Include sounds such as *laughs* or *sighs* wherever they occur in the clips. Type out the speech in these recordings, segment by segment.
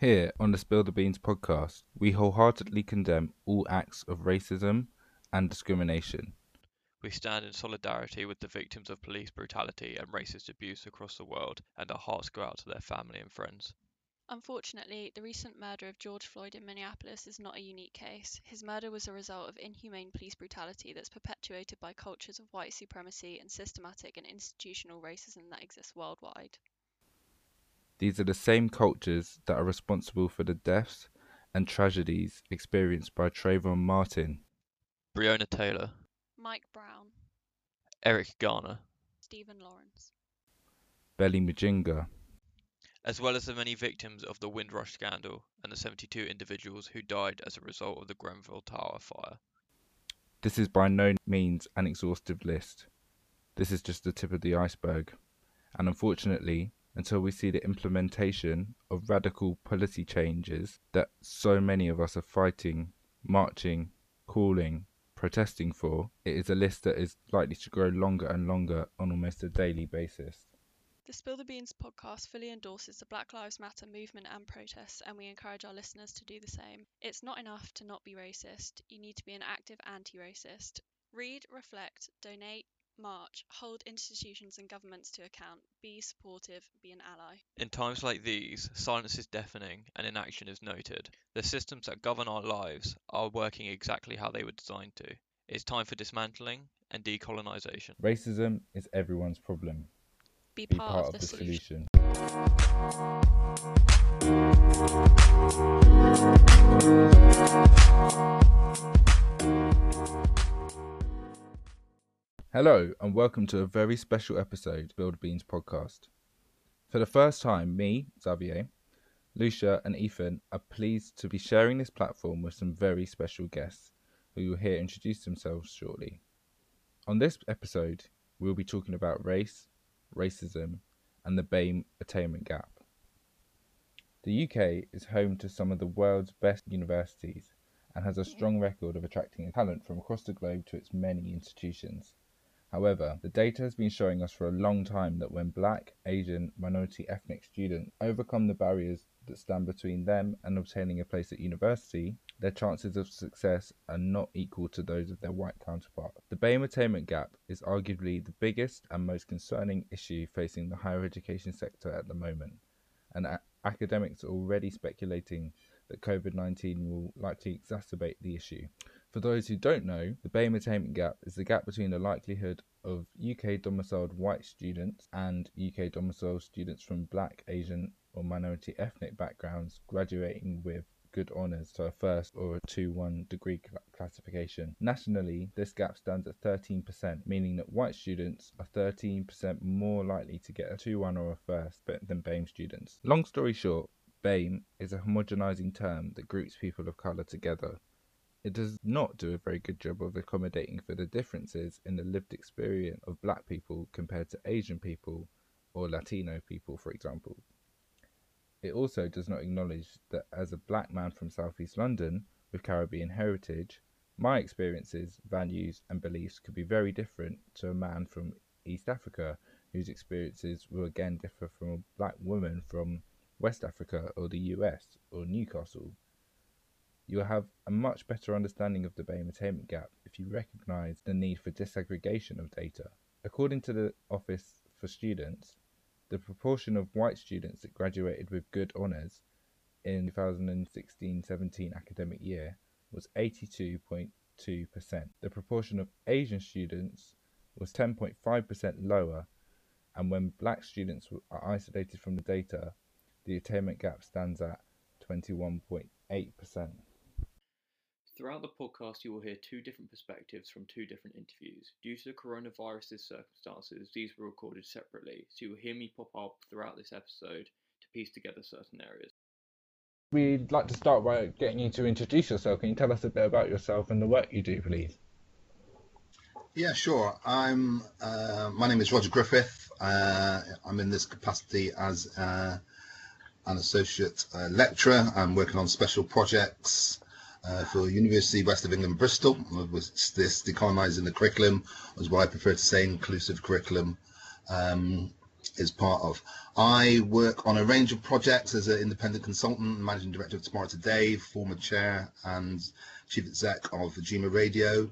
Here on the Spill the Beans podcast, we wholeheartedly condemn all acts of racism and discrimination. We stand in solidarity with the victims of police brutality and racist abuse across the world, and our hearts go out to their family and friends. Unfortunately, the recent murder of George Floyd in Minneapolis is not a unique case. His murder was a result of inhumane police brutality that's perpetuated by cultures of white supremacy and systematic and institutional racism that exists worldwide. These are the same cultures that are responsible for the deaths and tragedies experienced by Trayvon Martin, Breonna Taylor, Mike Brown, Eric Garner, Stephen Lawrence, Belly Mujinga, as well as the many victims of the Windrush scandal and the 72 individuals who died as a result of the Grenfell Tower fire. This is by no means an exhaustive list. This is just the tip of the iceberg. And unfortunately, until we see the implementation of radical policy changes that so many of us are fighting, marching, calling, protesting for, it is a list that is likely to grow longer and longer on almost a daily basis. The Spill the Beans podcast fully endorses the Black Lives Matter movement and protests, and we encourage our listeners to do the same. It's not enough to not be racist, you need to be an active anti racist. Read, reflect, donate, march, hold institutions and governments to account, be supportive, be an ally. In times like these, silence is deafening and inaction is noted. The systems that govern our lives are working exactly how they were designed to. It's time for dismantling and decolonisation. Racism is everyone's problem. Be, Be part, part of, the, solution. Hello, and welcome to a very special episode of Build Beans podcast. For the first time, me, Xavier, Lucia, and Ethan are pleased to be sharing this platform with some very special guests who you will hear introduce themselves shortly. On this episode, we will be talking about race, racism, and the BAME attainment gap. The UK is home to some of the world's best universities and has a strong record of attracting talent from across the globe to its many institutions. However, the data has been showing us for a long time that when black, Asian, minority ethnic students overcome the barriers that stand between them and obtaining a place at university, their chances of success are not equal to those of their white counterparts. The BAME attainment gap is arguably the biggest and most concerning issue facing the higher education sector at the moment, and academics are already speculating that COVID 19 will likely exacerbate the issue. For those who don't know, the BAME attainment gap is the gap between the likelihood of UK domiciled white students and UK domiciled students from black, Asian, or minority ethnic backgrounds graduating with good honours to a first or a 2 1 degree cl- classification. Nationally, this gap stands at 13%, meaning that white students are 13% more likely to get a 2 1 or a first than BAME students. Long story short, BAME is a homogenizing term that groups people of colour together. It does not do a very good job of accommodating for the differences in the lived experience of black people compared to Asian people or Latino people, for example. It also does not acknowledge that as a black man from southeast London with Caribbean heritage, my experiences, values, and beliefs could be very different to a man from East Africa whose experiences will again differ from a black woman from West Africa or the US or Newcastle. You will have a much better understanding of the BAME attainment gap if you recognise the need for disaggregation of data. According to the Office for Students, the proportion of white students that graduated with good honours in 2016-17 academic year was 82.2%. The proportion of Asian students was 10.5% lower, and when black students are isolated from the data, the attainment gap stands at 21.8%. Throughout the podcast, you will hear two different perspectives from two different interviews. Due to the coronavirus's circumstances, these were recorded separately, so you will hear me pop up throughout this episode to piece together certain areas. We'd like to start by getting you to introduce yourself. Can you tell us a bit about yourself and the work you do, please? Yeah, sure. I'm. Uh, my name is Roger Griffith. Uh, I'm in this capacity as uh, an associate uh, lecturer. I'm working on special projects uh, for University West of England Bristol. With this decolonising the curriculum, is what I prefer to say, inclusive curriculum. Um, is part of. I work on a range of projects as an independent consultant, managing director of Tomorrow Today, former chair and chief exec of Ujima Radio.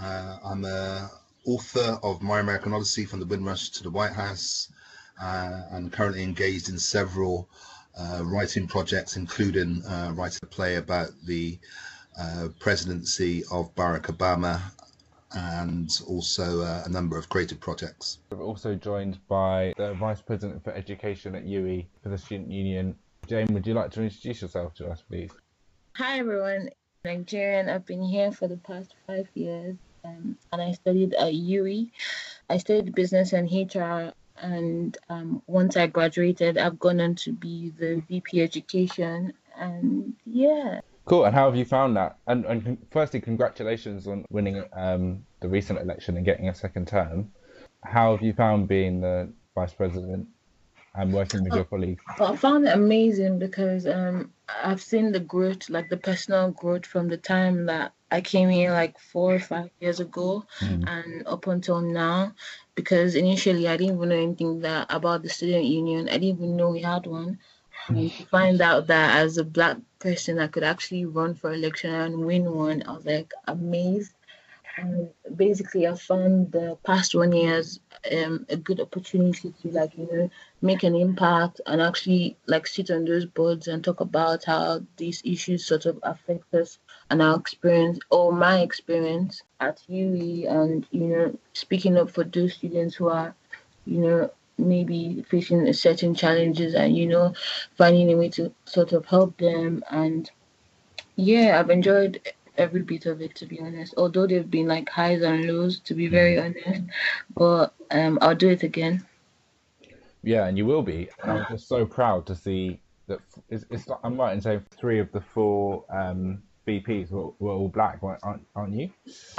Uh, I'm a author of My American Odyssey from the Windrush to the White House, uh, and currently engaged in several uh, writing projects, including uh, writing a play about the uh, presidency of Barack Obama and also uh, a number of creative projects. We're also joined by the Vice President for Education at UWE for the Student Union. Jane, would you like to introduce yourself to us, please? Hi, everyone. I'm Nigerian. I've been here for the past five years um, and I studied at UWE. I studied business and HR and um, once I graduated, I've gone on to be the VP Education, and yeah. Cool. And how have you found that? And, and firstly, congratulations on winning um, the recent election and getting a second term. How have you found being the vice president and working with your colleagues? I found it amazing because um, I've seen the growth, like the personal growth from the time that I came here like four or five years ago mm. and up until now. Because initially I didn't even know anything that about the student union. I didn't even know we had one. And to find out that as a black person I could actually run for election and win one, I was like amazed. And basically, I found the past one years um, a good opportunity to like you know make an impact and actually like sit on those boards and talk about how these issues sort of affect us and our experience or my experience at UWE and you know speaking up for those students who are you know maybe facing certain challenges and you know finding a way to sort of help them. And yeah i've enjoyed every bit of it to be honest. Although they've been like highs and lows to be very honest. But um i'll do it again. Yeah and you will be. I'm just so proud to see that it's, it's i'm right in saying three of the four um VPs were, were all black, aren't, aren't you?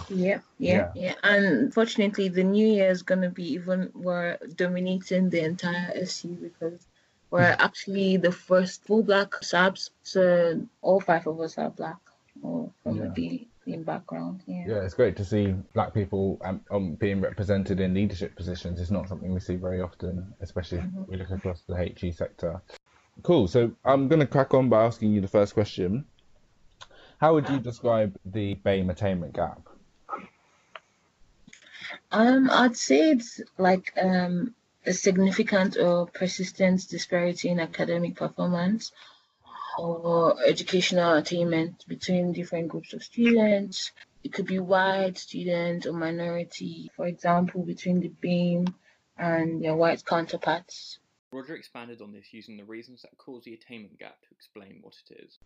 Yeah, yeah, yeah, yeah. And unfortunately, the new year is going to be even more dominating the entire SU because we're actually the first full black subs. So all five of us are black or from yeah. the in background. Yeah. yeah, it's great to see black people um, um, being represented in leadership positions. It's not something we see very often, especially mm-hmm. if we look across the HE sector. Cool. So I'm going to crack on by asking you the first question. How would you describe the BAME attainment gap? Um, I'd say it's like um, a significant or persistent disparity in academic performance or educational attainment between different groups of students. It could be white students or minority, for example, between the BAME and their white counterparts. Roger expanded on this using the reasons that cause the attainment gap to explain what it is.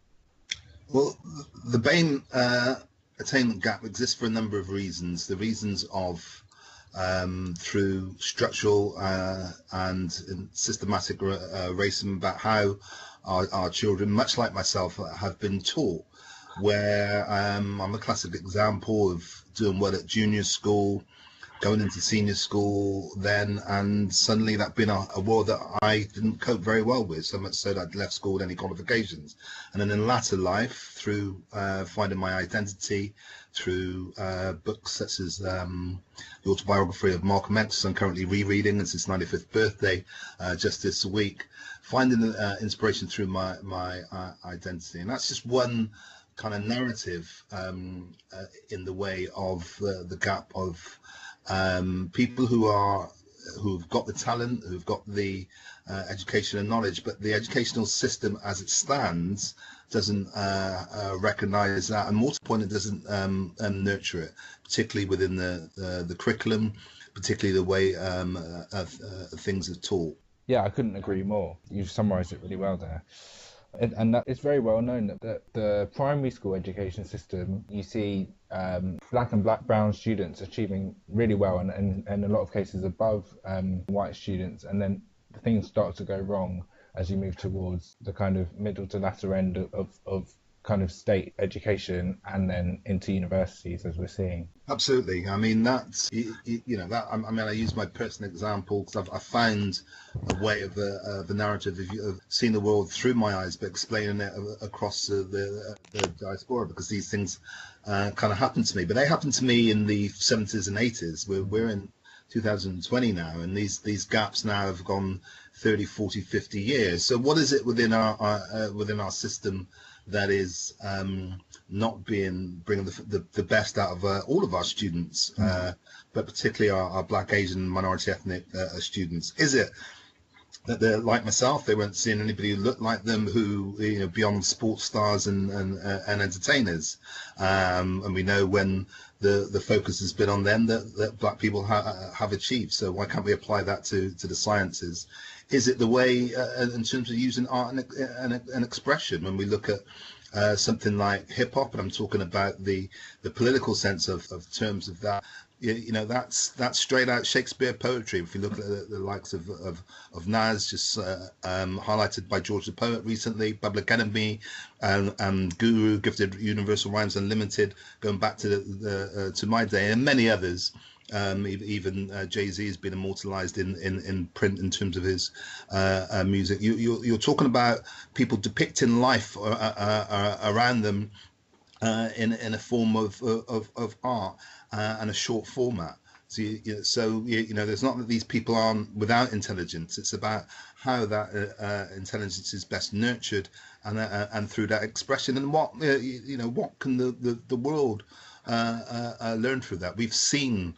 Well, the BAME uh, attainment gap exists for a number of reasons. The reasons of um, through structural uh, and systematic uh, racism about how our, our, children, much like myself, have been taught. Where um, I'm a classic example of doing well at junior school, going into senior school then, and suddenly that been a, a war that I didn't cope very well with, so much so that I'd left school with any qualifications. And then in latter life, through uh, finding my identity, through uh, books such as um, the autobiography of Mark Malcolm I'm currently rereading, it's his 95th birthday uh, just this week, finding uh, inspiration through my, my uh, identity. And that's just one kind of narrative um, uh, in the way of the gap of um, people who are who've got the talent, who've got the uh, education and knowledge, but the educational system as it stands doesn't uh, uh, recognise that, and more to the point, it doesn't um, um, nurture it, particularly within the the, the curriculum, particularly the way um, uh, things are taught. Yeah, I couldn't agree more. You've summarised it really well there and that it's very well known that the, the primary school education system you see um, black and black brown students achieving really well and, and, and in a lot of cases above um, white students. And then things start to go wrong as you move towards the kind of middle to latter end of, of kind of state education and then into universities as we're seeing. Absolutely. I mean that's you, know that i mean i use my personal example because I've, found a way of the, uh, the narrative of, of, seeing the world through my eyes but explaining it across the, the, the diaspora because these things uh, kind of happen to me. But they happened to me in the 70s and 80s we're, we're in 2020 now, and these these gaps now have gone 30, 40, 50 years. So what is it within our, our uh, within our system that is um, not being bringing the, the, the, best out of uh, all of our students, mm-hmm. uh, but particularly our, our, Black, Asian, minority ethnic uh, students? Is it that they're like myself? They weren't seeing anybody who looked like them, who you know, beyond sports stars and and, uh, and entertainers. Um, and we know when the the focus has been on them that, that Black people ha- have achieved. So why can't we apply that to to the sciences? Is it the way uh, in terms of using art and, and, and expression when we look at uh, something like hip hop, and I'm talking about the the political sense of, of terms of that. You, know, that's that's straight out Shakespeare poetry. If you look at the, the likes of, of of Nas, just uh, um, highlighted by George the Poet recently, Public Enemy, and, and Guru, Gifted Universal Rhymes Unlimited, going back to the, the uh, to my day, and many others. Um, even uh, Jay Z has been immortalized in, in, in print in terms of his uh, uh, music. You, you're, you're, talking about people depicting life uh, uh, around them in in a form of of, of art and a short format. So, you, so you, know, there's not that these people aren't without intelligence. It's about how that uh, intelligence is best nurtured and uh, and through that expression. And what you know, what can the the, the world learn through that? We've seen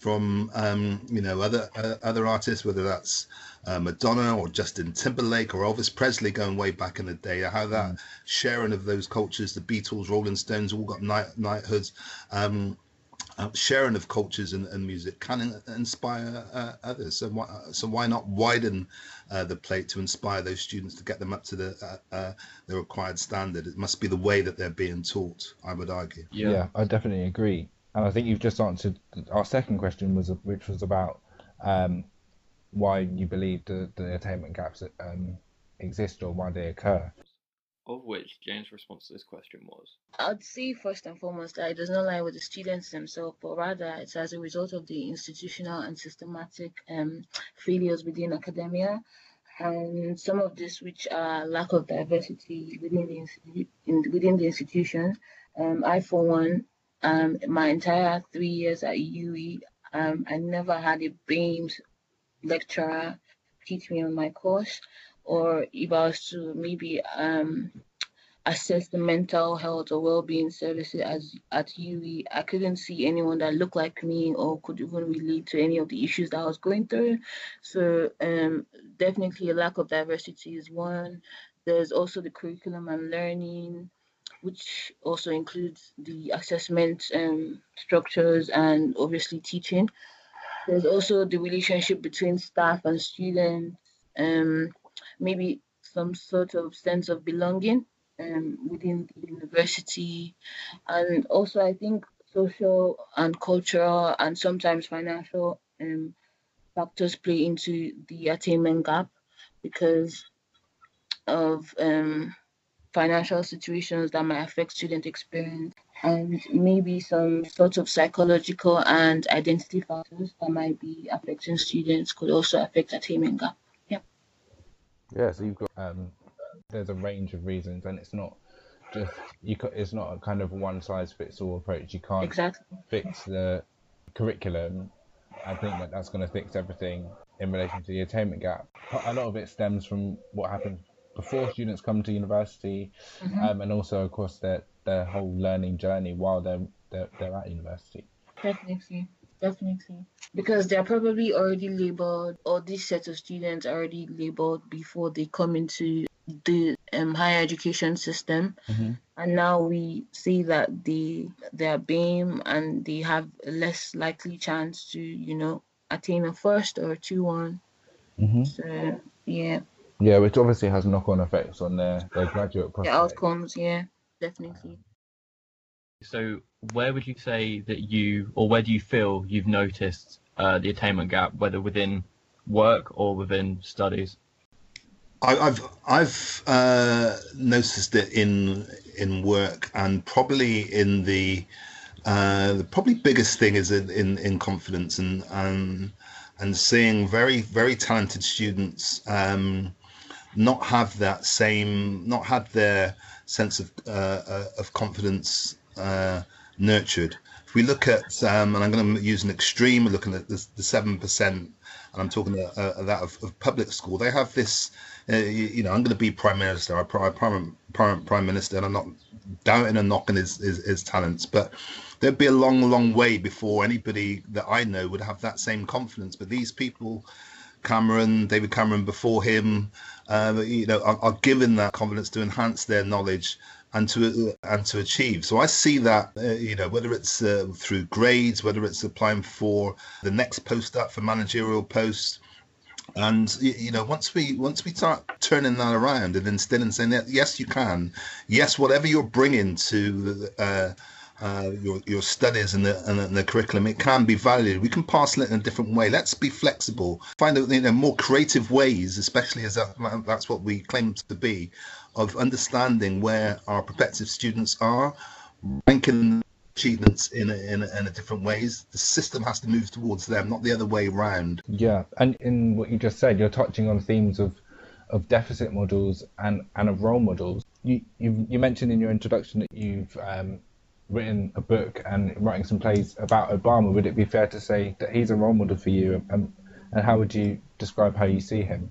from um, you know other uh, other artists, whether that's uh, Madonna or Justin Timberlake or Elvis Presley, going way back in the day. How that mm. sharing of those cultures, the Beatles, Rolling Stones, all got night knighthoods. Um, uh, sharing of cultures and, and music can in, inspire uh, others. So why, so why not widen uh, the plate to inspire those students to get them up to the uh, uh, the required standard? It must be the way that they're being taught. I would argue. Yeah, yeah I definitely agree and I think you've just answered our second question, was which was about um, why you believe the, the attainment gaps um, exist or why they occur. Of which Jane's response to this question was I'd say first and foremost that it does not lie with the students themselves, but rather it's as a result of the institutional and systematic um, failures within academia. And some of this, which are lack of diversity within the, in, within the institution. Um, I, for one, um, my entire three years at UWE, um, I never had a BAMES lecturer teach me on my course, or if I was to maybe um, assess the mental health or well-being services as at UWE, I couldn't see anyone that looked like me or could even relate to any of the issues that I was going through. So um, definitely a lack of diversity is one. There's also the curriculum and learning which also includes the assessment um, structures and obviously teaching. There's also the relationship between staff and students, um, maybe some sort of sense of belonging um, within the university. And also, I think social and cultural and sometimes financial um, factors play into the attainment gap because of um, financial situations that might affect student experience and maybe some sort of psychological and identity factors that might be affecting students could also affect attainment gap. Yeah. Yeah, so you've got um, there's a range of reasons, and it's not just you. It's not a kind of one size fits all approach. You can't exactly fix the curriculum. I think that that's going to fix everything in relation to the attainment gap. A lot of it stems from what happened before students come to university, mm-hmm. um, and also of course their their whole learning journey while they're they're, they're at university. Definitely, definitely, because they're probably already labeled, or this set of students are already labeled before they come into the um, higher education system, mm-hmm. and now we see that they they are BAME and they have a less likely chance to you know attain a first or two one. Mm-hmm. So yeah. Yeah, which obviously has knock-on effects on their, their graduate prospects. The outcomes, yeah, definitely. So, where would you say that you, or where do you feel you've noticed uh, the attainment gap, whether within work or within studies? I, have I've uh, noticed it in in work and probably in the uh, the probably biggest thing is in, in, in confidence and um, and seeing very very talented students um, not have that same, not have their sense of uh, uh, of confidence uh, nurtured if we look at, um, and I'm going to use an extreme, we're looking at the, the 7%, and I'm talking uh, uh, that of, of, public school, they have this, uh, you, you, know, I'm going to be prime minister, I prime, prime, prime minister, and I'm not doubting and knocking his, his, his talents, but there'd be a long, long way before anybody that I know would have that same confidence. But these people, Cameron, David Cameron before him, uh, you know, are, are, given that confidence to enhance their knowledge and to and to achieve. So I see that, uh, you know, whether it's uh, through grades, whether it's applying for the next post up for managerial posts. And you know, once we once we start turning that around and instead instilling saying that yes, you can, yes, whatever you're bringing to uh, uh, your your studies and the, and the curriculum, it can be valued. We can parcel it in a different way. Let's be flexible. Find out you know, more creative ways, especially as that, that's what we claim to be, of understanding where our prospective students are, ranking achievements in a, in, a, in a different ways. The system has to move towards them, not the other way around. Yeah, and in what you just said, you're touching on themes of of deficit models and, and of role models. You, you you mentioned in your introduction that you've um, written a book and writing some plays about Obama, would it be fair to say that he's a role model for you? And, and how would you describe how you see him?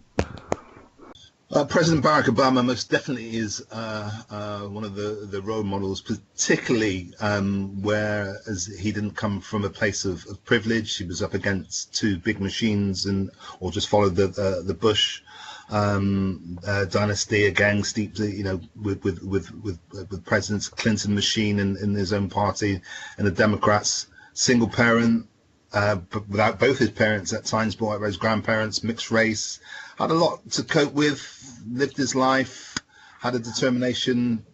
Uh, President Barack Obama most definitely is uh, uh, one of the, the role models, particularly um, where as he didn't come from a place of, of, privilege. He was up against two big machines and or just followed the uh, the Bush um, uh, dynasty again, steeped, you know, with with with with, with President Clinton machine in, in his own party and the Democrats. Single parent, uh, without both his parents at times, brought his grandparents, mixed race, had a lot to cope with, lived his life, had a determination,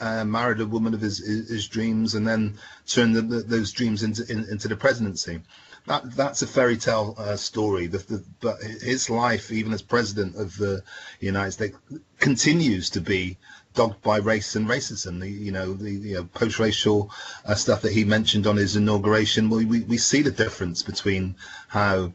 uh, married a woman of his, his, his dreams, and then turned the, the, those dreams into in, into the presidency that that's a fairy tale uh, story. The, but his life, even as president of the United States, continues to be dogged by race and racism. The you know the, the post-racial uh, stuff that he mentioned on his inauguration. We we, we see the difference between how.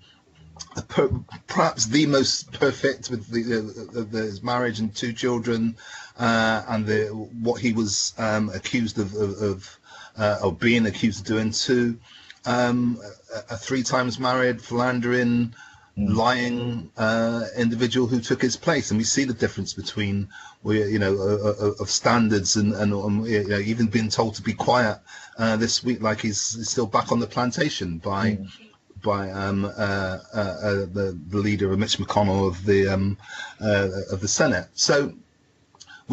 Perhaps the most perfect with the, the, the, his marriage and two children, uh, and the what he was um, accused of of, of, uh, of being accused of doing to um, a, a, three times married, philandering, mm. lying uh, individual who took his place, and we see the difference between, you know, uh, of standards and, and um, you know, even being told to be quiet uh, this week, like he's, still back on the plantation by. Mm. By um, uh, uh, uh, the, the leader of Mitch McConnell of the um, of the Senate, so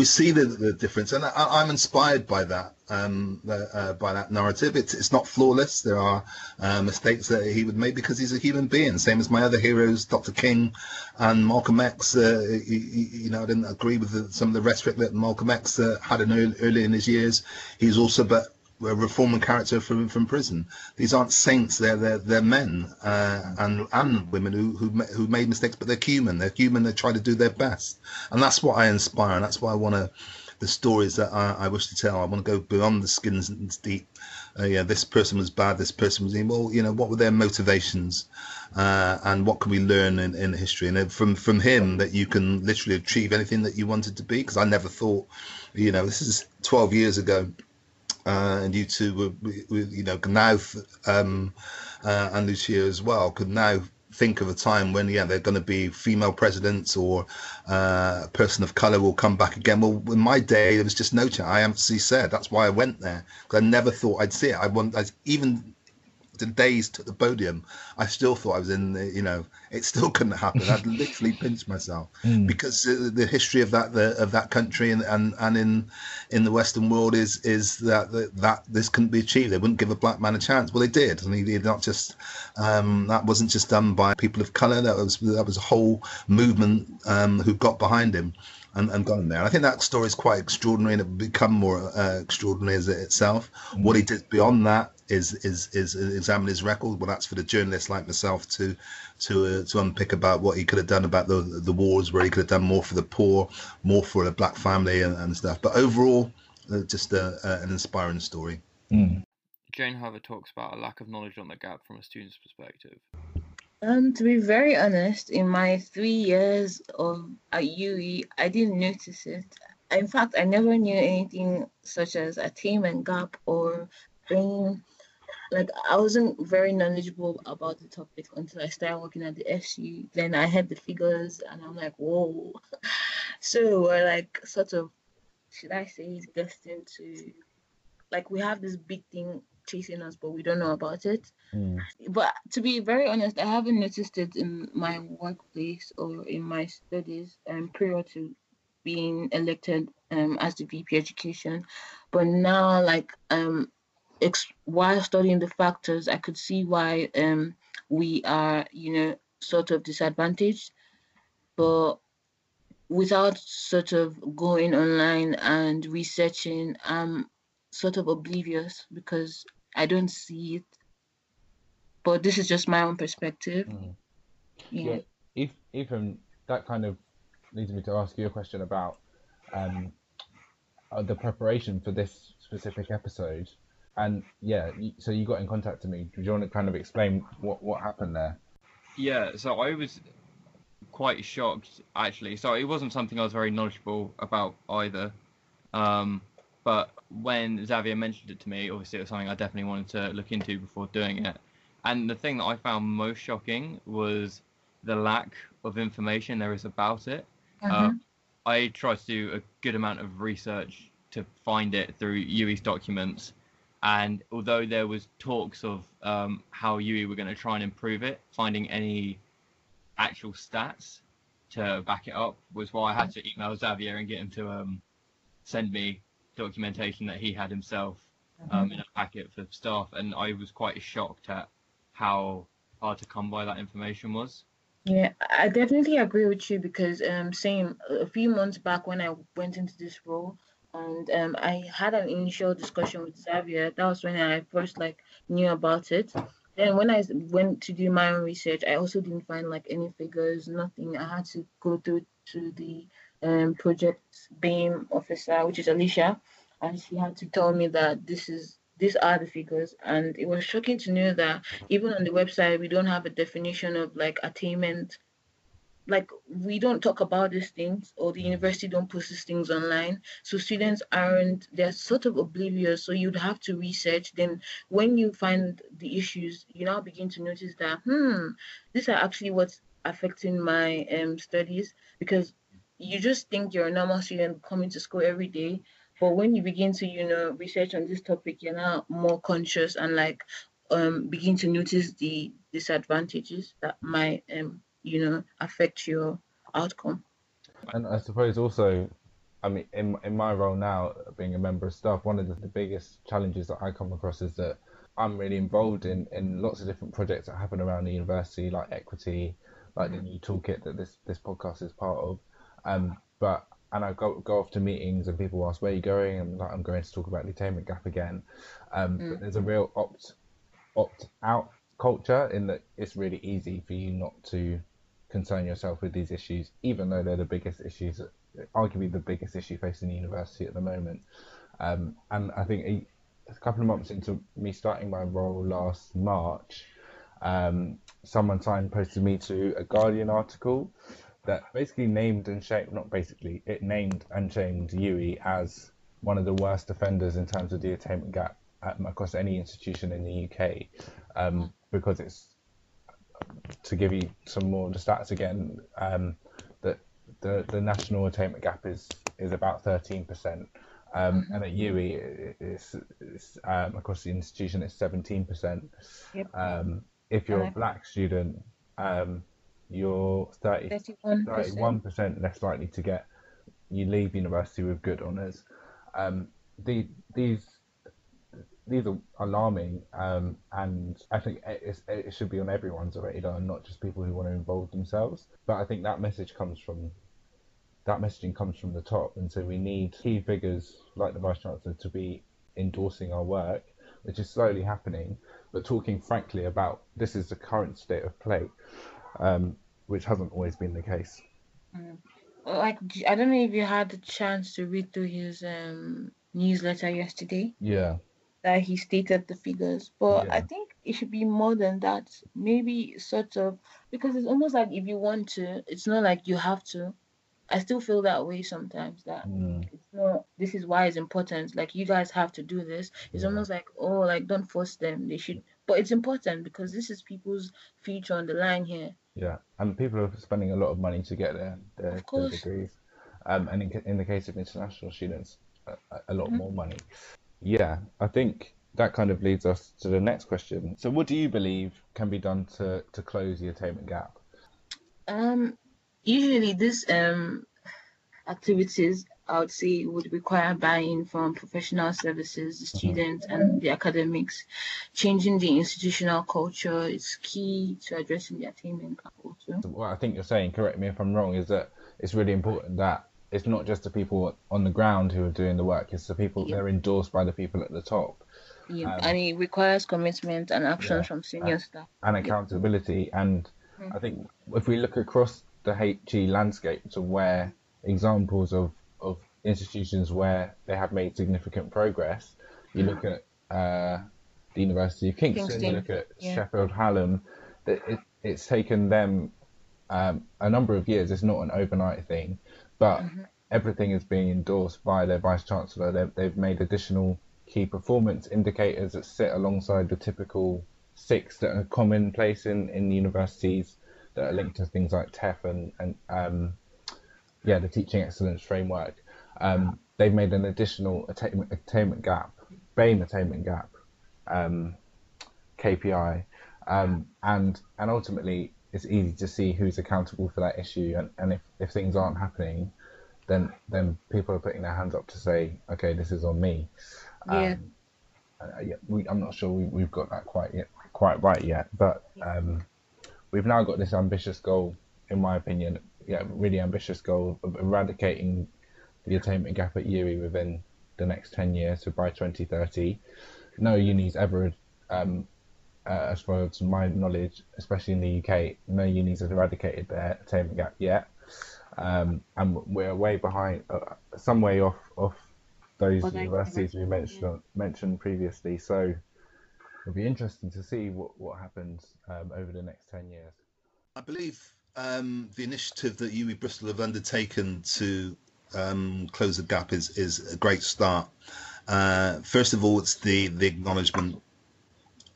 we see the, the difference, and I, am inspired by that um, uh, by that narrative. It's, it's not flawless. There are uh, mistakes that he would make because he's a human being, same as my other heroes, Dr. King and Malcolm X. Uh, he, you know, I didn't agree with the, some of the rhetoric that Malcolm X uh, had in early, early in his years. He's also but a reforming character from from prison. These aren't saints; they're they're, they're men uh, and and women who who who made mistakes, but they're human. They're human. They try to do their best, and that's what I inspire. And that's why I want to the stories that I, I, wish to tell. I want to go beyond the skins and deep. Uh, yeah, this person was bad. This person was evil. You know, what were their motivations, uh, and what can we learn in, in history? And from from him that you can literally achieve anything that you wanted to be. Because I never thought, you know, this is 12 years ago uh, and you two were, you know, now um, uh, and Lucia as well could now think of a time when yeah they're going to be female presidents or uh, a person of color will come back again. Well, in my day, there was just no chance. I emphatically said that's why I went there because I never thought I'd see it. I want I, even days to the podium, I still thought I was in the, you know, it still *laughs* couldn't happen. I'd *laughs* literally pinched myself mm. because the, the, history of that the, of that country and, and, and in in the Western world is is that, that that this couldn't be achieved. They wouldn't give a black man a chance. Well, they did, and they not just um, that wasn't just done by people of color. That was that was a whole movement um, who got behind him and, and gone there. And I think that story is quite extraordinary and it become more uh, extraordinary as it itself. Mm. What he did beyond that is is is examine his record. Well, that's for the journalists like myself to to uh, to unpick about what he could have done about the the wars, where he could have done more for the poor, more for the black family and, and stuff. But overall, uh, just a, a, an inspiring story. Mm. Jane Harvard talks about a lack of knowledge on the gap from a student's perspective. Um, to be very honest, in my three years of at UWE, I didn't notice it. In fact, I never knew anything such as attainment gap or bringing like I wasn't very knowledgeable about the topic until I started working at the SU. Then I had the figures, and I'm like, whoa. *laughs* so we're like sort of, should I say, destined to, like we have this big thing chasing us, but we don't know about it. Mm. But to be very honest, I haven't noticed it in my workplace or in my studies um, prior to being elected um, as the VP Education. But now, like um, while studying the factors, I could see why um, we are, you know, sort of disadvantaged. But without sort of going online and researching, I'm sort of oblivious because I don't see it. But this is just my own perspective. Mm. Yeah. yeah. If even that kind of leads me to ask you a question about um, uh, the preparation for this specific episode. And yeah, so you got in contact with me. Do you want to kind of explain what what happened there? Yeah, so I was quite shocked actually. So it wasn't something I was very knowledgeable about either. Um, but when Xavier mentioned it to me, obviously it was something I definitely wanted to look into before doing it. And the thing that I found most shocking was the lack of information there is about it. Uh-huh. Uh, I tried to do a good amount of research to find it through UWE's documents, and although there was talks of um, how UWE were going to try and improve it, finding any actual stats to back it up was why I had to email Xavier and get him to um, send me documentation that he had himself um, mm-hmm. in a packet for staff, and I was quite shocked at how hard to come by that information was. Yeah, I definitely agree with you because um same a few months back when I went into this role and um I had an initial discussion with Xavier. That was when I first like knew about it. Then when I went to do my own research, I also didn't find like any figures, nothing. I had to go through to the um project BEAM officer, which is Alicia, and she had to tell me that this is these are the figures and it was shocking to know that even on the website we don't have a definition of like attainment like we don't talk about these things or the university don't post these things online. So students aren't they're sort of oblivious. So you'd have to research. Then when you find the issues you now begin to notice that hmm these are actually what's affecting my um, studies. Because you just think you're a normal student coming to school every day but when you begin to, you know, research on this topic, you're now more conscious and like um begin to notice the disadvantages that might um, you know, affect your outcome. And I suppose also I mean, in in my role now, being a member of staff, one of the, the, biggest challenges that I come across is that I'm really involved in, in lots of different projects that happen around the university, like equity, like the new toolkit that this this podcast is part of. Um, but and I go go off to meetings and people ask where are you going and like I'm going to talk about the attainment gap again. Um, mm. But there's a real opt opt out culture in that it's really easy for you not to concern yourself with these issues, even though they're the biggest issues, arguably the biggest issue facing the university at the moment. Um, and I think a, a, couple of months into me starting my role last March, um, someone signposted me to a Guardian article that basically named and shamed, not basically, it named and shamed UWE as one of the worst offenders in terms of the attainment gap across any institution in the UK um, because it's to give you some more of the stats again um, that the, the national attainment gap is is about 13% um, mm-hmm. and at UWE it's, it's um, across the institution it's 17% yep. Um, if you're a black student um, you're 30, 31 percent less likely to get you leave university with good honours. Um, the, these these are alarming, um, and I think it should be on everyone's radar, and not just people who want to involve themselves. But I think that message comes from that messaging comes from the top, and so we need key figures like the vice chancellor to be endorsing our work, which is slowly happening, but talking frankly about this is the current state of play um, which hasn't always been the case. Mm. Like I don't know if you had the chance to read through his um, newsletter yesterday. Yeah. That he stated the figures, but yeah. I think it should be more than that. Maybe sort of because it's almost like if you want to, it's not like you have to. I still feel that way sometimes. That Mm, it's not. This is why it's important. Like you guys have to do this. It's Yeah. almost like oh, like don't force them. They should. But it's important because this is people's future on the line here. yeah, and people are spending a lot of money to get their their, Of their course. degrees, um, and in, in the case of international students, a, a- lot Mhm. more money. Yeah, I think that kind of leads us to the next question. So, what do you believe can be done to to close the attainment gap? Um, usually these um activities I would say would require buy-in from professional services, the students, and the academics. Changing the institutional culture is key to addressing the attainment gap what I think you're saying, correct me if I'm wrong, is that it's really important that it's not just the people on the ground who are doing the work; it's the people Yeah. they're endorsed by the people at the top. Yeah, Um, and it requires commitment and action yeah, from senior staff. and accountability. And Mhm. I think if we look across the HE landscape to where examples of, of institutions where they have made significant progress, you look at uh, the University of Kingston, you look at yeah. Sheffield Hallam, that it, it's taken them um, a number of years. It's not an overnight thing, but Mhm. everything is being endorsed by their vice chancellor. They've, they've made additional key performance indicators that sit alongside the typical six that are commonplace in, in universities that are linked to things like TEF and, and um, yeah, the teaching excellence framework. Um, they've made an additional attainment, attainment gap, BAME attainment gap, um, KPI, um, and and ultimately it's easy to see who's accountable for that issue, and, and if, if things aren't happening, then then people are putting their hands up to say, okay, this is on me. Yeah. Um, uh, yeah, we, I'm not sure we, we've got that quite yet, quite right yet, but um, we've now got this ambitious goal, in my opinion, yeah, really ambitious goal of eradicating the attainment gap at UWE within the next 10 years, so by 2030. No uni's ever, um, uh, as far as my knowledge, especially in the UK, no uni's have eradicated their attainment gap yet. Um, and we're way behind, uh, some way off, off those Other universities we universities, mentioned mentioned previously. So it'll be interesting to see what, what happens um, over the next 10 years. I believe um, the initiative that UWE Bristol have undertaken to um, close the gap is is a great start. Uh, first of all, it's the the acknowledgement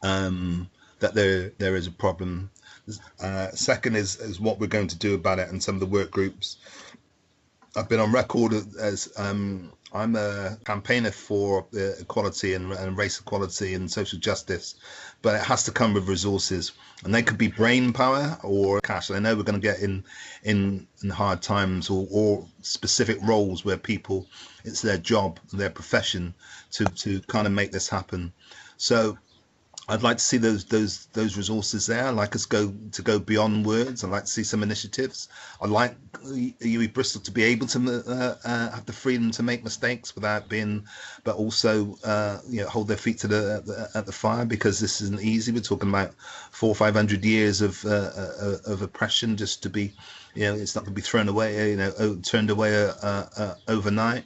um, that there there is a problem. Uh, second is is what we're going to do about it and some of the work groups. I've been on record as um, I'm a campaigner for equality and, and race equality and social justice, but it has to come with resources, and they could be brain power or cash. I know we're going to get in in in hard times or, or specific roles where people it's their job, their profession to to kind of make this happen. So I'd like to see those those those resources there. I'd like us go to go beyond words. I'd like to see some initiatives. I'd like UWE Bristol to be able to uh, uh, have the freedom to make mistakes without being, but also uh, you know hold their feet to the, the at the fire because this isn't easy. We're talking about four or five hundred years of uh, uh, of oppression just to be, you know, it's not going to be thrown away, you know, turned away uh, uh, overnight.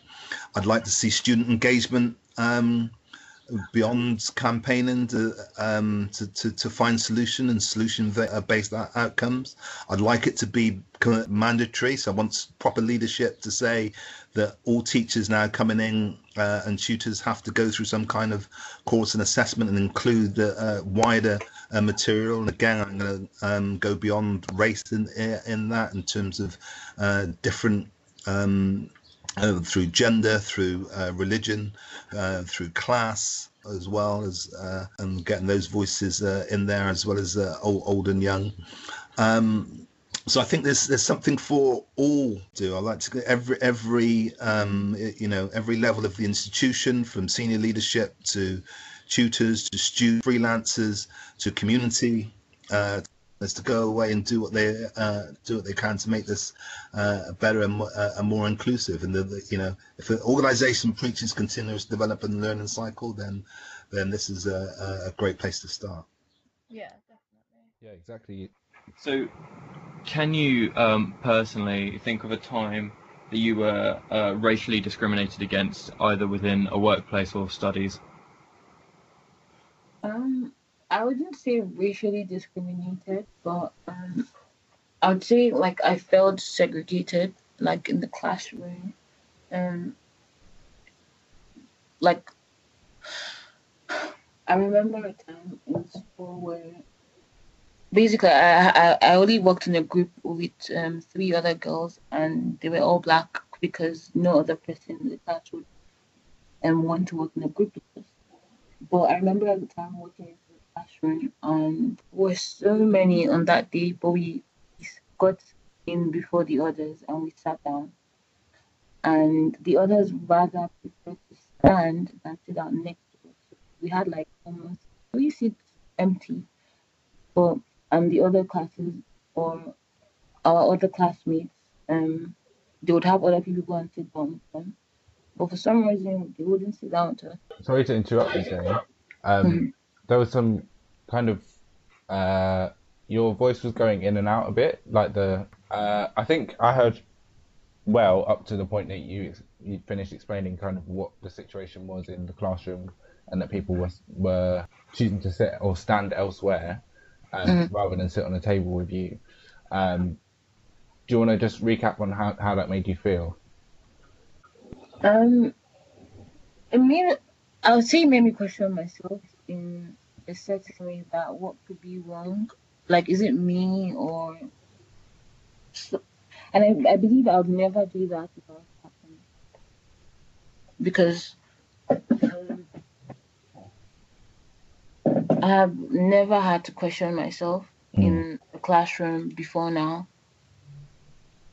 I'd like to see student engagement. Um, beyond campaigning to, um, to, to, to find solution and solution based outcomes. I'd like it to be mandatory. So I want proper leadership to say that all teachers now coming in uh, and tutors have to go through some kind of course and assessment and include the uh, wider uh, material. And again, I'm going to um, go beyond race in, in that in terms of uh, different um, uh, through gender, through uh, religion, uh, through class, as well as uh, and getting those voices uh, in there as well as uh, old, old and young. Um, so I think there's there's something for all to do. I like to get every every um, you know every level of the institution, from senior leadership to tutors to student freelancers to community. Uh, is to go away and do what they uh, do what they can to make this uh, better and more, uh, and more inclusive. And the, the, you know, if an organisation preaches continuous development and learning cycle, then then this is a, a great place to start. Yeah, definitely. Yeah, exactly. So, can you um, personally think of a time that you were uh, racially discriminated against, either within a workplace or studies? Um, I wouldn't say racially discriminated, but um, I would say like I felt segregated like in the classroom, um, like *sighs* I remember a time in school where basically I, I, I only worked in a group with um, three other girls and they were all black because no other person in the class would um, want to work in a group with us. But I remember at the time working classroom and there were so many on that day, but we got in before the others and we sat down. And the others rather preferred to stand than sit down next to us. We had like almost three seats empty. But and the other classes or our other classmates, um, they would have other people go and sit down with them. But for some reason, they wouldn't sit down to us. Sorry to interrupt you, Jane. Um, Mhm. There was some kind of uh, your voice was going in and out a bit. Like the uh, I think I heard well up to the point that you you finished explaining kind of what the situation was in the classroom and that people were were choosing to sit or stand elsewhere um, Mhm. rather than sit on a table with you. Um, do you want to just recap on how, how that made you feel? Um, it made I would say it made me question myself in a way that what could be wrong, like is it me or, so, and I, I believe I would never do that if I was happening because um, I have never had to question myself in a classroom before now,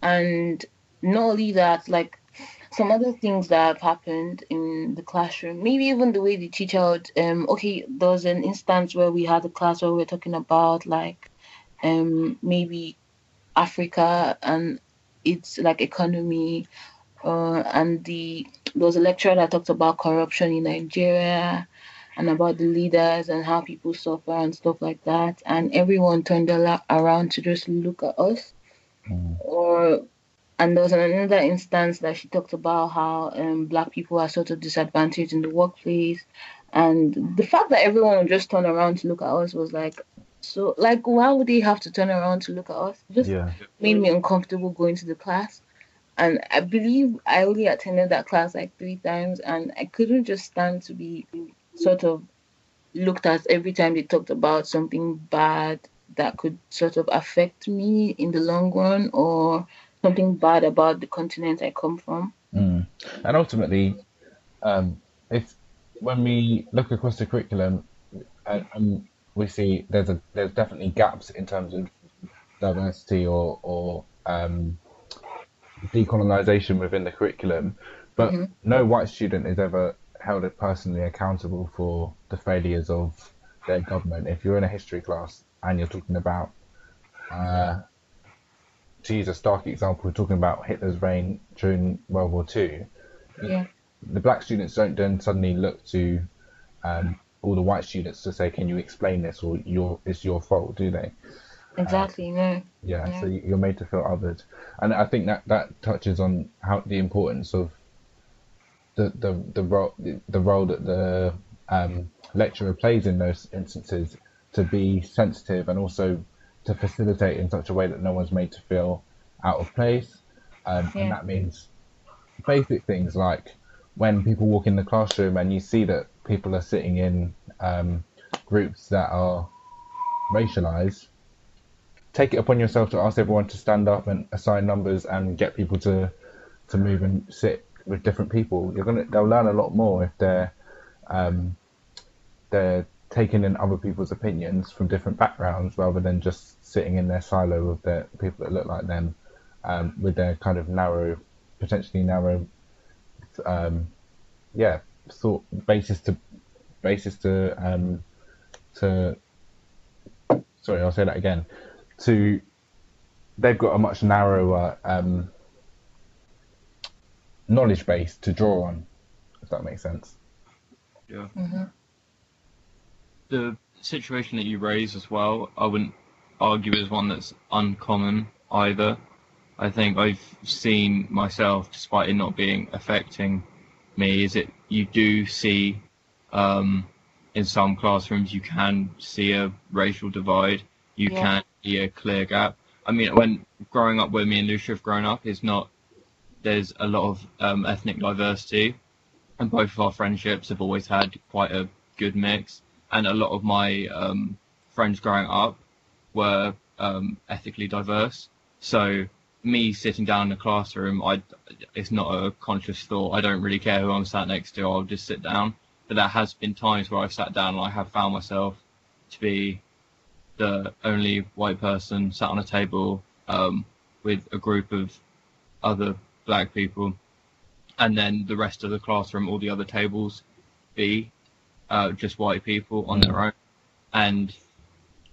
and not only that, like some other things that have happened in the classroom, maybe even the way they teach out. um, okay, there was an instance where we had a class where we were talking about like, um, maybe Africa and its like economy, uh, and the there was a lecturer that talked about corruption in Nigeria and about the leaders and how people suffer and stuff like that, and everyone turned around to just look at us, Mm. or and there was another instance that she talked about how um, black people are sort of disadvantaged in the workplace. And the fact that everyone would just turn around to look at us was like, so, like, why would they have to turn around to look at us? It just Yeah. made me uncomfortable going to the class. And I believe I only attended that class like three times, and I couldn't just stand to be sort of looked at every time they talked about something bad that could sort of affect me in the long run or something bad about the continent I come from. Mm. And ultimately, um, if when we look across the curriculum, and, and we see there's a there's definitely gaps in terms of diversity or or um, decolonization within the curriculum, but Mhm. no white student is ever held personally accountable for the failures of their government. If you're in a history class and you're talking about uh, to use a stark example, we're talking about Hitler's reign during World War Two. Yeah. The black students don't then suddenly look to um, all the white students to say, "Can you explain this?" or "Your it's your fault," do they? Exactly, no. Yeah. So you're made to feel othered, and I think that that touches on how the importance of the the the role the, the role that the um, lecturer plays in those instances to be sensitive and also to facilitate in such a way that no one's made to feel out of place, um, Yeah. and that means basic things like when people walk in the classroom and you see that people are sitting in um, groups that are racialized take it upon yourself to ask everyone to stand up and assign numbers and get people to to move and sit with different people. You're gonna they'll learn a lot more if they're um, they're taking in other people's opinions from different backgrounds rather than just sitting in their silo of their people that look like them um, with their kind of narrow, potentially narrow, um, yeah, thought basis to basis to um, to. Sorry, I'll say that again to they've got a much narrower um, knowledge base to draw on, if that makes sense. Yeah. hmm The situation that you raise as well, I wouldn't argue is one that's uncommon either. I think I've seen myself, despite it not being affecting me, is it you do see um, in some classrooms you can see a racial divide. You Yeah. can see a clear gap. I mean, when growing up where me and Lucia have grown up is not there's a lot of um, ethnic diversity, and both of our friendships have always had quite a good mix. And a lot of my um, friends growing up were um, ethically diverse. So me sitting down in the classroom, I it's not a conscious thought. I don't really care who I'm sat next to. I'll just sit down. But there has been times where I've sat down and I have found myself to be the only white person sat on a table um, with a group of other black people, and then the rest of the classroom, all the other tables, be uh, just white people on their own, and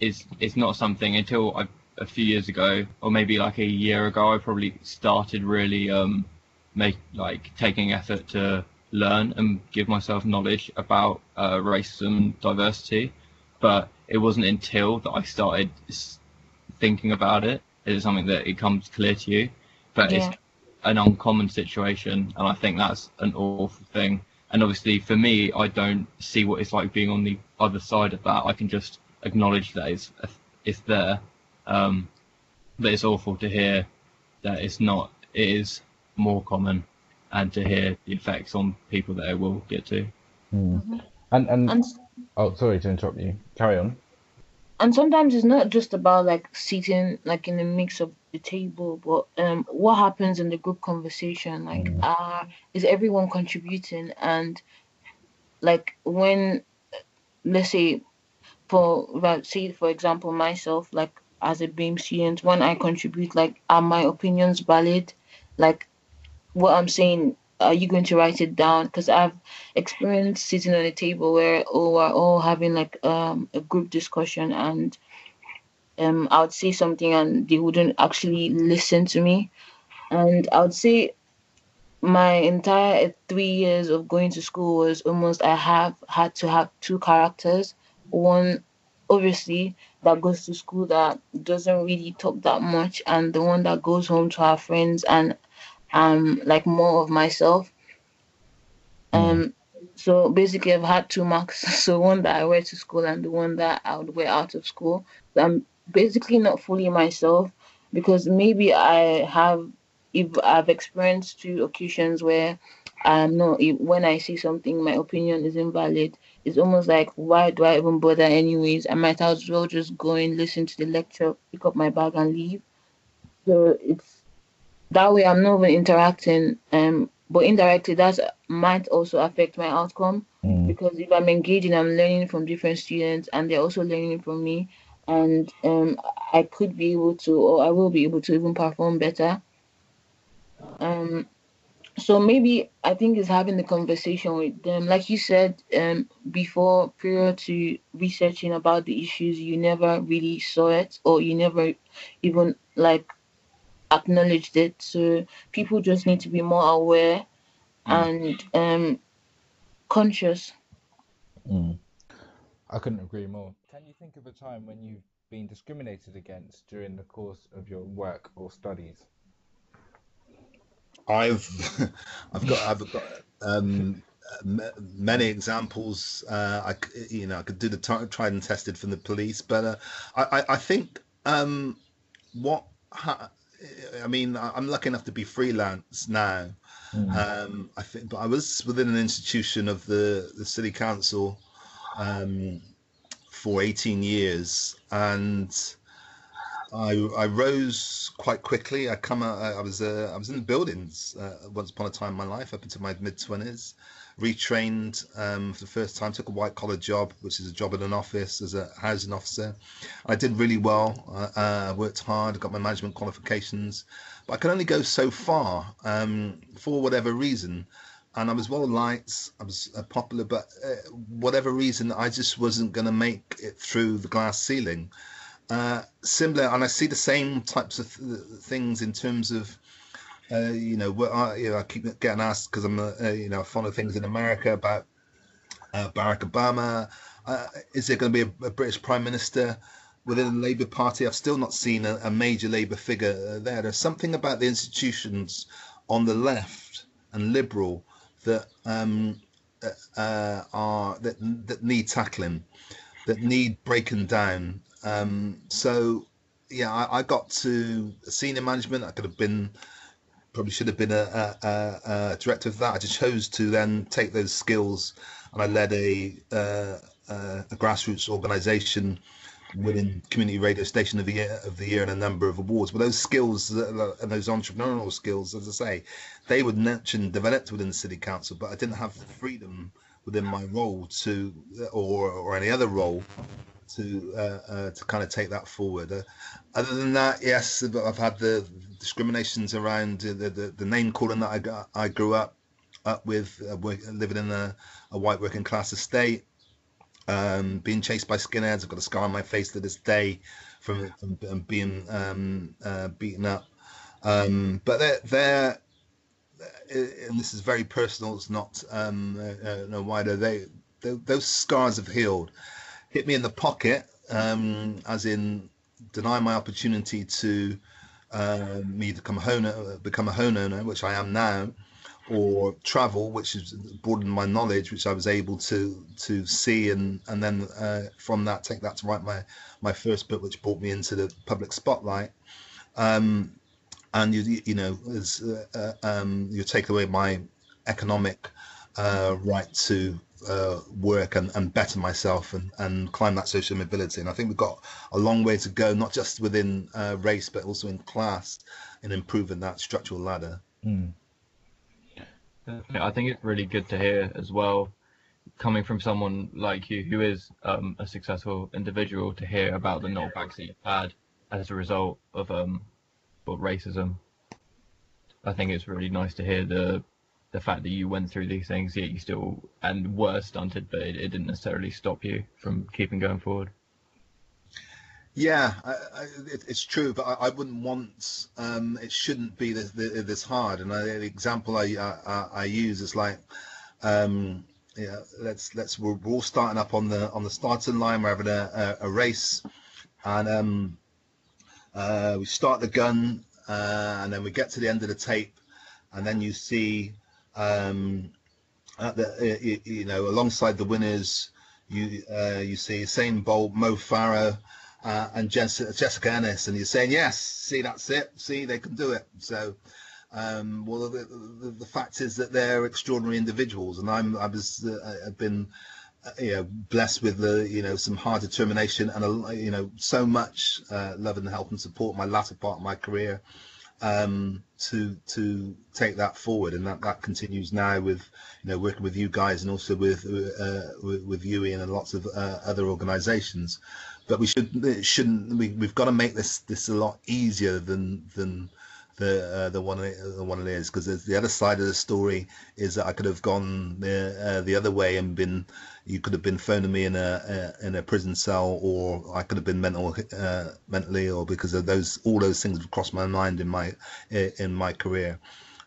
it's it's not something until I, a few years ago, or maybe like a year ago, I probably started really um, make like taking effort to learn and give myself knowledge about uh, racism and diversity, but it wasn't until that I started thinking about it. Is something that it comes clear to you, but yeah. it's an uncommon situation, and I think that's an awful thing. And obviously, for me, I don't see what it's like being on the other side of that. I can just acknowledge that it's it's there, um, but it's awful to hear that it's not. It is more common, and to hear the effects on people that it will get to. Mm. Mm-hmm. And, and and oh, sorry to interrupt you. Carry on and sometimes it's not just about like sitting like in the mix of the table but um what happens in the group conversation like mm. uh is everyone contributing and like when let's say for well, say for example myself like as a BAME student when I contribute like are my opinions valid like what I'm saying are you going to write it down? Because I've experienced sitting on a table where oh we're all having like um a group discussion and um I would say something and they wouldn't actually listen to me. And I would say my entire three years of going to school was almost I have had to have two characters. One obviously that goes to school that doesn't really talk that much and the one that goes home to our friends and um like more of myself. Hmm. Um so basically I've had two marks. *laughs* So one that I wear to school and the one that I would wear out of school. So I'm basically not fully myself because maybe I have if I've experienced two occasions where um no if, when I see something my opinion is invalid it's almost like why do I even bother anyways I might as well just go and listen to the lecture pick up my bag and leave so it's that way I'm not even interacting. Um, but indirectly that might also affect my outcome mm. because if I'm engaging, I'm learning from different students and they're also learning from me, and um, I could be able to, or I will be able to even perform better. Um, so maybe I think it's having the conversation with them, like you said, um, before prior to researching about the issues, you never really saw it, or you never even like acknowledged it. So people just need to be more aware mm. and um, conscious. Mm. I couldn't agree more. Can you think of a time when you've been discriminated against during the course of your work or studies? I've, *laughs* I've got, I've got um, many examples. Uh, I, you know, I could do the t- tried and tested from the police, but uh, I, I, think um, what ha- I mean, I'm lucky enough to be freelance now. Mm. Um, I think, but I was within an institution of the the city council um, for 18 years, and I I rose quite quickly. I come I was uh, I was in the buildings uh, once upon a time in my life up into my mid 20s retrained um, for the first time, took a white collar job, which is a job in an office as a housing officer. I did really well. I uh, worked hard, got my management qualifications, but I could only go so far um, for whatever reason. And I was well liked, I was uh, popular, but uh, whatever reason, I just wasn't going to make it through the glass ceiling. Uh, similar, and I see the same types of th- things in terms of uh, you know, I, you know, I keep getting asked because I'm, uh, you know, fond of things in America about uh, Barack Obama. Is there going to be a, a, British Prime Minister within the Labour Party? I've still not seen a, a major Labour figure there. There's something about the institutions on the left and liberal that um, uh, are that that need tackling, that need breaking down. Um, so yeah, I, I, got to senior management. I could have been probably should have been a, a, a, director of that. I just chose to then take those skills, and I led a uh, a grassroots organisation winning community radio station of the year of the year and a number of awards. But those skills and those entrepreneurial skills, as I say, they were nurtured and developed within the city council. But I didn't have the freedom within my role to, or or any other role, to uh, uh, to kind of take that forward. Uh, other than that, yes, I've had the discriminations around the the, the name calling that I got, I grew up up with, uh, living in a, a white working class estate um, being chased by skinheads. I've got a scar on my face to this day from, from being um, uh, beaten up. Um, but they're, they're, and this is very personal. It's not um, uh, no wider. They, they, those scars have healed. Hit me in the pocket, um, as in deny my opportunity to uh, me to become a home become a homeowner, which I am now or travel, which has broadened my knowledge, which I was able to to see, and and then uh, from that take that to write my my first book, which brought me into the public spotlight. Um, and you you know as uh, uh, um, you take away my economic uh, right to uh, work and, and better myself and, and climb that social mobility. And I think we've got a long way to go, not just within uh, race, but also in class, in improving that structural ladder. Mm. I think it's really good to hear as well, coming from someone like you who is um, a successful individual, to hear about the knockbacks that you've had as a result of um, racism. I think it's really nice to hear the the fact that you went through these things, yet you still and were stunted, but it, it didn't necessarily stop you from keeping going forward. Yeah, I, I, it, it's true, but I, I wouldn't want. Um, it shouldn't be this, this hard. And the example I, I, use is like, um, yeah, let's let's we're, we're, all starting up on the on the starting line. We're having a, a, a race, and um, uh, we start the gun, uh, and then we get to the end of the tape, and then you see, um, the you, you know alongside the winners, you uh, you see Usain Bolt, Mo Farah uh, and Jessica, Jessica Ennis, and you're saying, yes, see, that's it, see, they can do it. So, um, well, the, the, the, fact is that they're extraordinary individuals, and I'm I was uh, I've been uh, you know blessed with the you know some hard determination and a, you know so much uh, love and help and support my latter part of my career um, to to take that forward, and that that continues now with you know working with you guys and also with uh, with, with and lots of uh, other organisations but we should shouldn't we, we've got to make this this a lot easier than than the uh, the one the one it is because the other side of the story is that I could have gone the uh, the other way and been you could have been phoning me in a, a in a prison cell or I could have been mental uh, mentally or because of those all those things have crossed my mind in my in my career.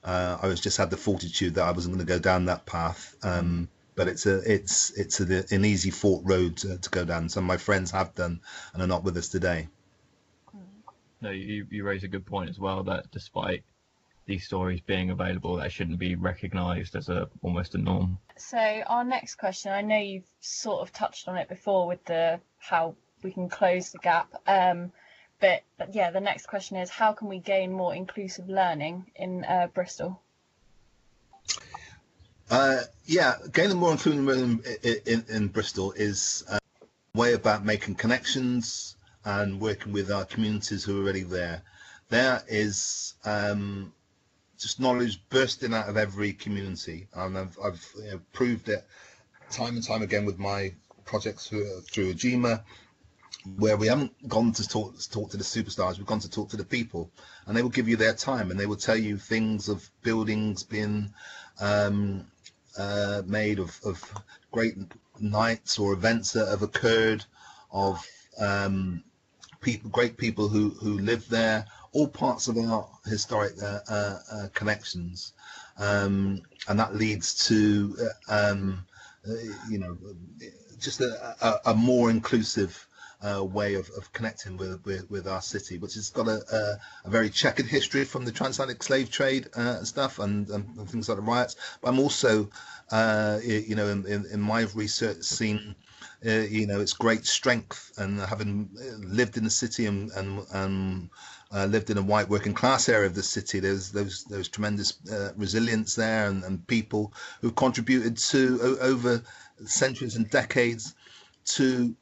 Uh, I was just had the fortitude that I wasn't going to go down that path. Um, but it's a it's it's a, an easy fought road to, to, go down. Some of my friends have done and are not with us today. No, you you raise a good point as well that despite these stories being available, that shouldn't be recognised as a almost a norm. So our next question, I know you've sort of touched on it before with the how we can close the gap. Um, but, but yeah, the next question is how can we gain more inclusive learning in uh, Bristol? Uh, yeah, gaining more inclusion in, in, in, Bristol is a way about making connections and working with our communities who are already there. There is um, just knowledge bursting out of every community, and I've, I've you know, proved it time and time again with my projects through, Ujima, where we haven't gone to talk, to talk to the superstars, we've gone to talk to the people, and they will give you their time, and they will tell you things of buildings being um, uh, made of, of great nights or events that have occurred, of um, people, great people who, who live there, all parts of our historic uh, uh, uh connections. Um, and that leads to, uh, um, uh, you know, just a, a, a more inclusive uh, way of, of connecting with, with, with our city, which has got a, a, a very checkered history from the transatlantic slave trade uh, and stuff and, and, things like the riots. But I'm also, uh, you know, in, in, in, my research seen, uh, you know, its great strength and having lived in the city and, and, and uh, lived in a white working class area of the city. There's those those tremendous uh, resilience there, and, and people who contributed to over centuries and decades to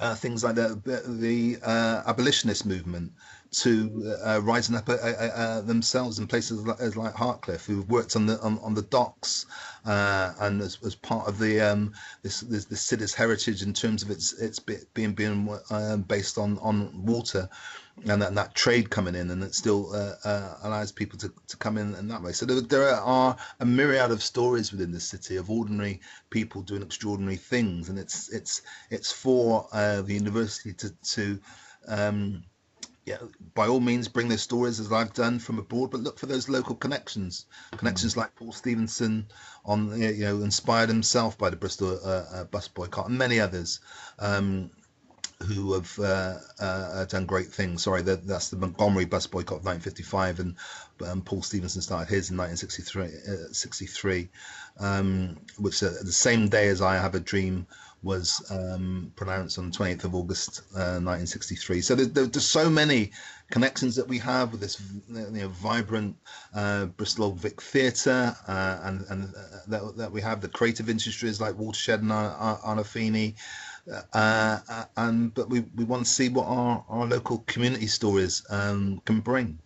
uh, things like the the uh, abolitionist movement, to uh, rising up uh, uh, themselves in places like, like Hartcliffe, who worked on the on, on the docks and as, as part of the um, this, this, this city's heritage in terms of its its being being based on on water and that, and that trade coming in, and it still uh, uh, allows people to, to come in in that way. So there, there, are a myriad of stories within the city of ordinary people doing extraordinary things, and it's it's it's for uh, the university to to um, yeah, by all means bring their stories as I've done from abroad, but look for those local connections, connections like Paul Stephenson on you know inspired himself by the Bristol uh, uh, bus boycott and many others. Um, who have uh, uh, done great things. Sorry, that, that's the Montgomery bus boycott of 1955, and um, Paul Stephenson started his in 1963, uh, um, which uh, the same day as I Have a Dream was um, pronounced on the 28th of August 1963. Uh, so there, there, there's so many connections that we have with this you know, vibrant uh, Bristol Vic Theatre, and, and that, that, we have the creative industries like Watershed and Arnolfini. Uh, uh, and but we, we want to see what our, our local community stories um, can bring.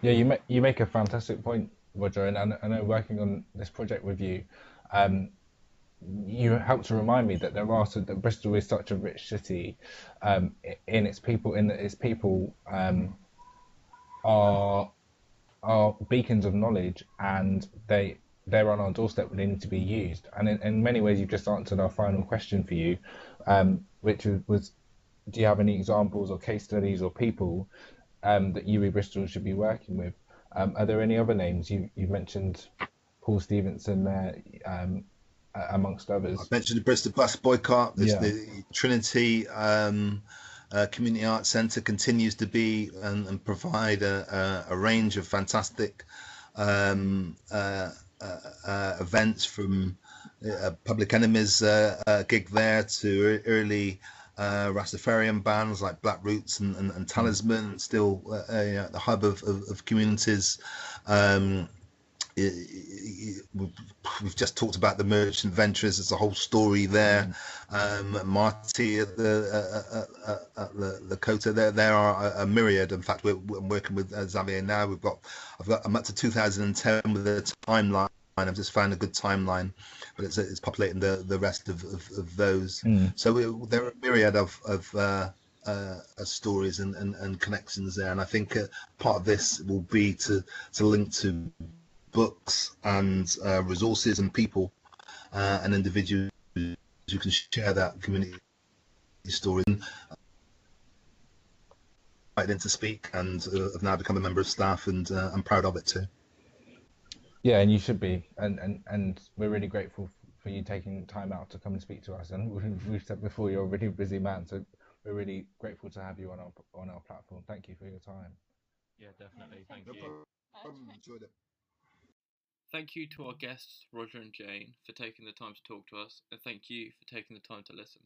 Yeah, you make you make a fantastic point, Roger, and I know working on this project with you, um, you helped to remind me that there are so that Bristol is such a rich city um, in its people, in that its people um, are are beacons of knowledge, and they they're on our doorstep they need to be used. And in, in many ways, you've just answered our final question for you, um, which was, do you have any examples or case studies or people um, that UWE Bristol should be working with? Um, are there any other names? You, you've mentioned Paul Stephenson there, um, amongst others. I mentioned the Bristol Bus Boycott. There's yeah. the Trinity um, uh, Community Arts Centre continues to be and, and provide a, a, a, range of fantastic um, uh, uh, uh, events from uh, Public Enemy's gig there to early uh, Rastafarian bands like Black Roots and, and, and Talisman, still uh, you know, the hub of, of, of communities. Um, it, it, we've just talked about the Merchant Venturers. There's a whole story there. Um, Marty at the uh, uh, uh, the Lakota. There there are a, a myriad. In fact, we're, we're working with Xavier now. We've got I've got I'm up to 2010 with a timeline I've just found a good timeline, but it's it's populating the the rest of of, of those. Mm. So we, there are a myriad of of uh, uh, stories and, and, and connections there, and I think uh, part of this will be to to link to books and uh, resources and people uh, and individuals who can share that community story. Invited in to speak, and uh, have now become a member of staff, and I'm proud of it too. Yeah, and you should be, and and and we're really grateful for you taking time out to come and speak to us. And we've said before you're a really busy man, so we're really grateful to have you on our on our platform. Thank you for your time. Yeah, definitely. Thank no you. Problem. Enjoyed it. Thank you to our guests, Roger and Jane, for taking the time to talk to us, and thank you for taking the time to listen.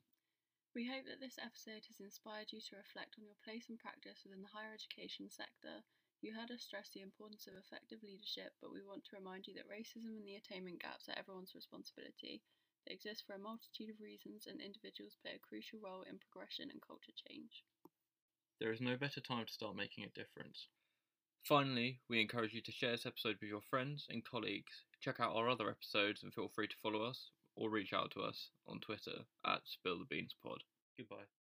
We hope that this episode has inspired you to reflect on your place and practice within the higher education sector you heard us stress the importance of effective leadership, but we want to remind you that racism and the attainment gaps are everyone's responsibility. They exist for a multitude of reasons, and individuals play a crucial role in progression and culture change. There is no better time to start making a difference. Finally, we encourage you to share this episode with your friends and colleagues. Check out our other episodes and feel free to follow us or reach out to us on Twitter at SpillTheBeansPod. Goodbye. Thank you.